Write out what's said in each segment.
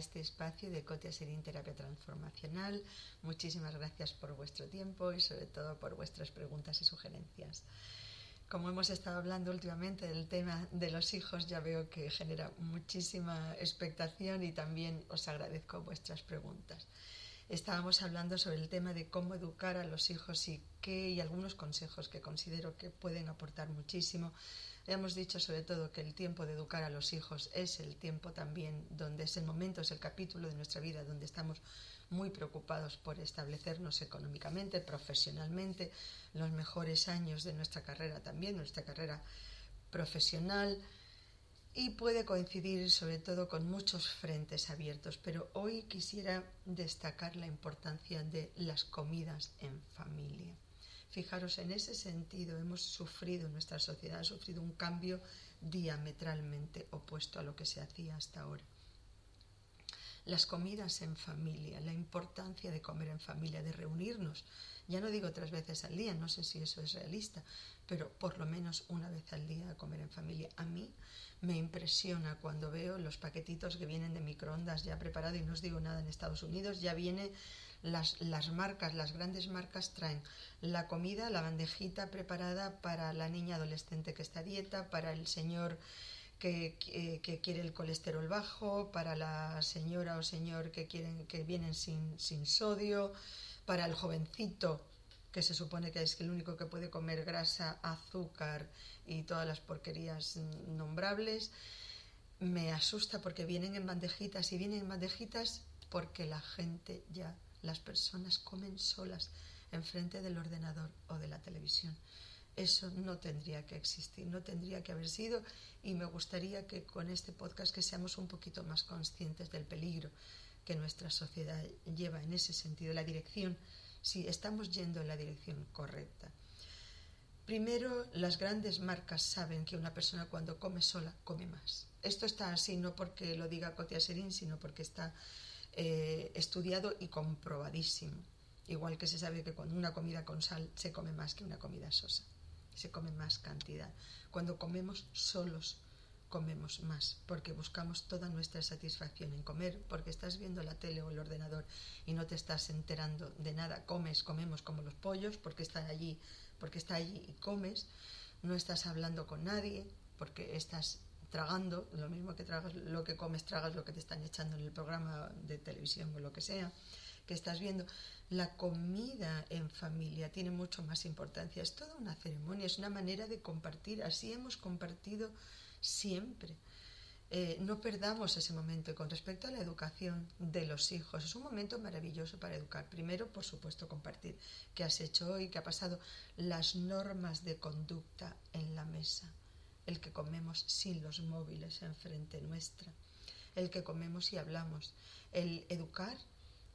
este espacio de Cotia Serín Terapia Transformacional. Muchísimas gracias por vuestro tiempo y sobre todo por vuestras preguntas y sugerencias. Como hemos estado hablando últimamente del tema de los hijos, ya veo que genera muchísima expectación y también os agradezco vuestras preguntas. Estábamos hablando sobre el tema de cómo educar a los hijos y qué y algunos consejos que considero que pueden aportar muchísimo. Hemos dicho sobre todo que el tiempo de educar a los hijos es el tiempo también donde es el momento, es el capítulo de nuestra vida donde estamos muy preocupados por establecernos económicamente, profesionalmente, los mejores años de nuestra carrera también, nuestra carrera profesional, y puede coincidir sobre todo con muchos frentes abiertos, pero hoy quisiera destacar la importancia de las comidas en familia. Fijaros, en ese sentido hemos sufrido, nuestra sociedad ha sufrido un cambio diametralmente opuesto a lo que se hacía hasta ahora las comidas en familia, la importancia de comer en familia, de reunirnos. Ya no digo tres veces al día, no sé si eso es realista, pero por lo menos una vez al día comer en familia. A mí me impresiona cuando veo los paquetitos que vienen de microondas ya preparado y no os digo nada en Estados Unidos, ya viene las, las marcas, las grandes marcas traen la comida, la bandejita preparada para la niña adolescente que está a dieta, para el señor que, quiere el colesterol bajo, para la señora o señor que, quieren, que vienen sin, sin sodio, para el jovencito que se supone que es el único que puede comer grasa, azúcar y todas las porquerías nombrables. Me asusta porque vienen en bandejitas y vienen en bandejitas porque la gente ya, las personas comen solas enfrente del ordenador o de la televisión. Eso no tendría que existir, no tendría que haber sido y me gustaría que con este podcast que seamos un poquito más conscientes del peligro que nuestra sociedad lleva en ese sentido, la dirección, si estamos yendo en la dirección correcta. Primero, las grandes marcas saben que una persona cuando come sola come más. Esto está así no porque lo diga Cotia Serín, sino porque está eh, estudiado y comprobadísimo. Igual que se sabe que cuando una comida con sal se come más que una comida sosa se come más cantidad. Cuando comemos solos, comemos más, porque buscamos toda nuestra satisfacción en comer, porque estás viendo la tele o el ordenador y no te estás enterando de nada, comes, comemos como los pollos, porque están allí, porque está allí y comes, no estás hablando con nadie, porque estás tragando, lo mismo que tragas lo que comes, tragas lo que te están echando en el programa de televisión o lo que sea que estás viendo. La comida en familia tiene mucho más importancia. Es toda una ceremonia, es una manera de compartir. Así hemos compartido siempre. Eh, no perdamos ese momento. Y con respecto a la educación de los hijos, es un momento maravilloso para educar. Primero, por supuesto, compartir qué has hecho hoy, qué ha pasado, las normas de conducta en la mesa, el que comemos sin los móviles enfrente nuestra, el que comemos y hablamos, el educar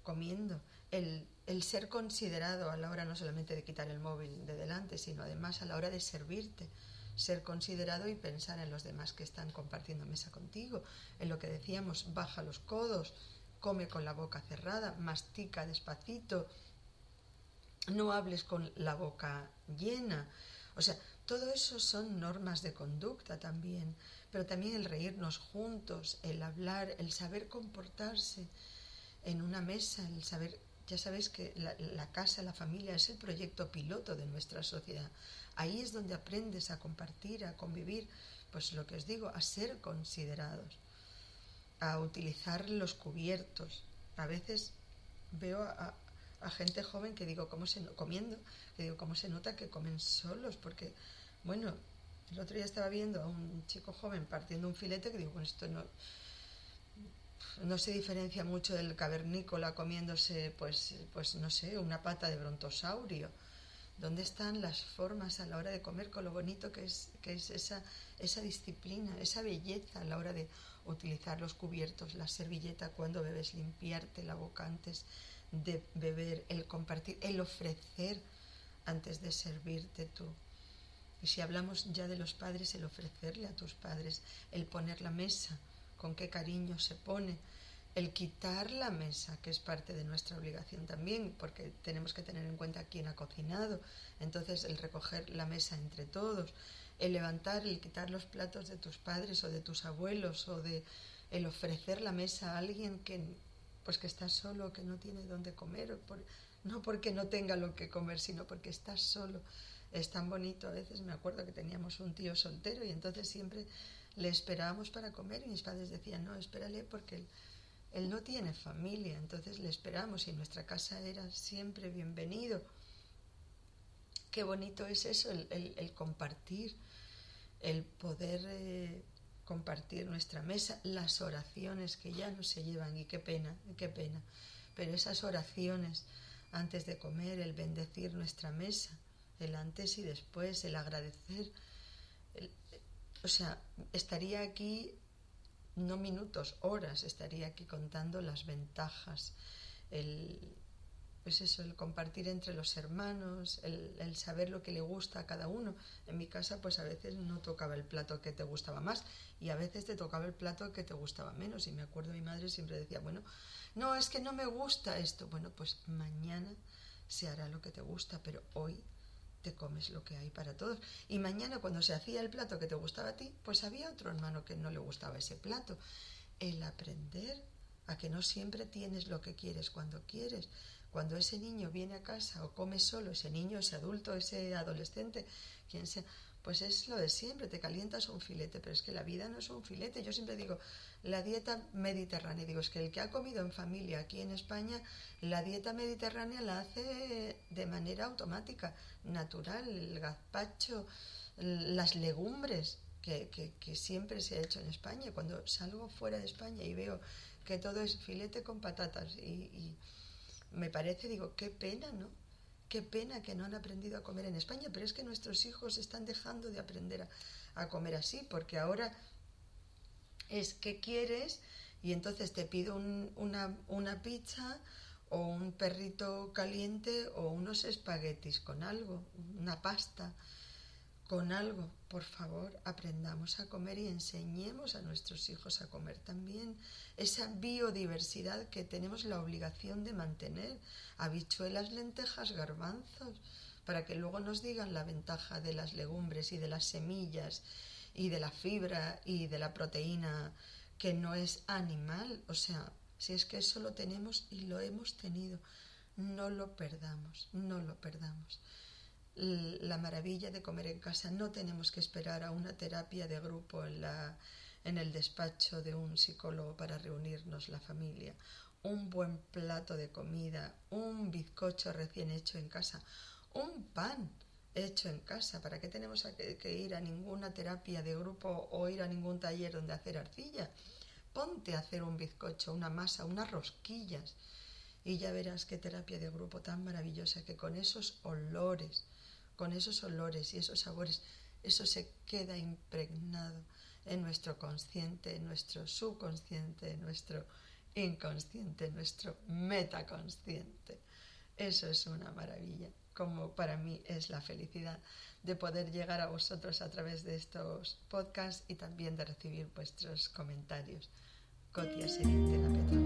comiendo, el, el, ser considerado a la hora no solamente de quitar el móvil de delante, sino además a la hora de servirte, ser considerado y pensar en los demás que están compartiendo mesa contigo, en lo que decíamos, baja los codos, come con la boca cerrada, mastica despacito, no hables con la boca llena. O sea, todo eso son normas de conducta también, pero también el reírnos juntos, el hablar, el saber comportarse, en una mesa, el saber, ya sabéis que la, casa, la familia es el proyecto piloto de nuestra sociedad. Ahí es donde aprendes a compartir, a convivir, pues lo que os digo, a ser considerados, a utilizar los cubiertos. A veces veo a, gente joven que digo, ¿cómo se, comiendo, que digo, ¿cómo se nota que comen solos? Porque, bueno, el otro día estaba viendo a un chico joven partiendo un filete que digo, bueno, esto no, no se diferencia mucho del cavernícola comiéndose, pues, pues no sé, una pata de brontosaurio. ¿Dónde están las formas a la hora de comer con lo bonito que es, que es esa, esa disciplina, esa belleza a la hora de utilizar los cubiertos, la servilleta cuando bebes, limpiarte la boca antes de beber, el compartir, el ofrecer antes de servirte tú? Y si hablamos ya de los padres, el ofrecerle a tus padres, el poner la mesa, con qué cariño se pone, el quitar la mesa, que es parte de nuestra obligación también, porque tenemos que tener en cuenta quién ha cocinado, entonces el recoger la mesa entre todos, el levantar, el quitar los platos de tus padres o de tus abuelos o de el ofrecer la mesa a alguien que pues que está solo, que no tiene dónde comer, no porque no tenga lo que comer, sino porque está solo. Es tan bonito, a veces me acuerdo que teníamos un tío soltero y entonces siempre le esperábamos para comer y mis padres decían, no, espérale porque él, no tiene familia, entonces le esperamos y nuestra casa era siempre bienvenido. Qué bonito es eso, el, compartir, el poder eh, compartir nuestra mesa, las oraciones que ya no se llevan y qué pena, qué pena, pero esas oraciones antes de comer, el bendecir nuestra mesa, el antes y después, el agradecer, o sea, estaría aquí no minutos, horas, estaría aquí contando las ventajas, el, pues eso, el compartir entre los hermanos, el, saber lo que le gusta a cada uno. En mi casa, pues a veces no tocaba el plato que te gustaba más y a veces te tocaba el plato que te gustaba menos. Y me acuerdo, mi madre siempre decía, bueno, no, es que no me gusta esto. Bueno, pues mañana se hará lo que te gusta, pero hoy te comes lo que hay para todos. Y mañana cuando se hacía el plato que te gustaba a ti, pues había otro hermano que no le gustaba ese plato. El aprender a que no siempre tienes lo que quieres cuando quieres, cuando ese niño viene a casa o come solo, ese niño, ese adulto, ese adolescente, quien sea, pues es lo de siempre, te calientas un filete, pero es que la vida no es un filete. Yo siempre digo, la dieta mediterránea, digo, es que el que ha comido en familia aquí en España, la dieta mediterránea la hace de manera automática, natural, el gazpacho, las legumbres, que, que, siempre se ha hecho en España. Cuando salgo fuera de España y veo que todo es filete con patatas y me parece, digo, qué pena, ¿no? Qué pena que no han aprendido a comer en España, pero es que nuestros hijos están dejando de aprender a, comer así, porque ahora es que quieres y entonces te pido una, una pizza o un perrito caliente o unos espaguetis con algo, una pasta con algo. Por favor, aprendamos a comer y enseñemos a nuestros hijos a comer también esa biodiversidad que tenemos la obligación de mantener. Habichuelas, lentejas, garbanzos, para que luego nos digan la ventaja de las legumbres y de las semillas y de la fibra y de la proteína que no es animal. O sea, si es que eso lo tenemos y lo hemos tenido, no lo perdamos, no lo perdamos la maravilla de comer en casa. No tenemos que esperar a una terapia de grupo en, la, en el despacho de un psicólogo para reunirnos la familia. Un buen plato de comida, un bizcocho recién hecho en casa, un pan hecho en casa. ¿Para qué tenemos que, ir a ninguna terapia de grupo o ir a ningún taller donde hacer arcilla? Ponte a hacer un bizcocho, una masa, unas rosquillas y ya verás qué terapia de grupo tan maravillosa que con esos olores con esos olores y esos sabores, eso se queda impregnado en nuestro consciente, en nuestro subconsciente, en nuestro inconsciente, en nuestro metaconsciente. Eso es una maravilla, como para mí es la felicidad de poder llegar a vosotros a través de estos podcasts y también de recibir vuestros comentarios. Cotia Petra.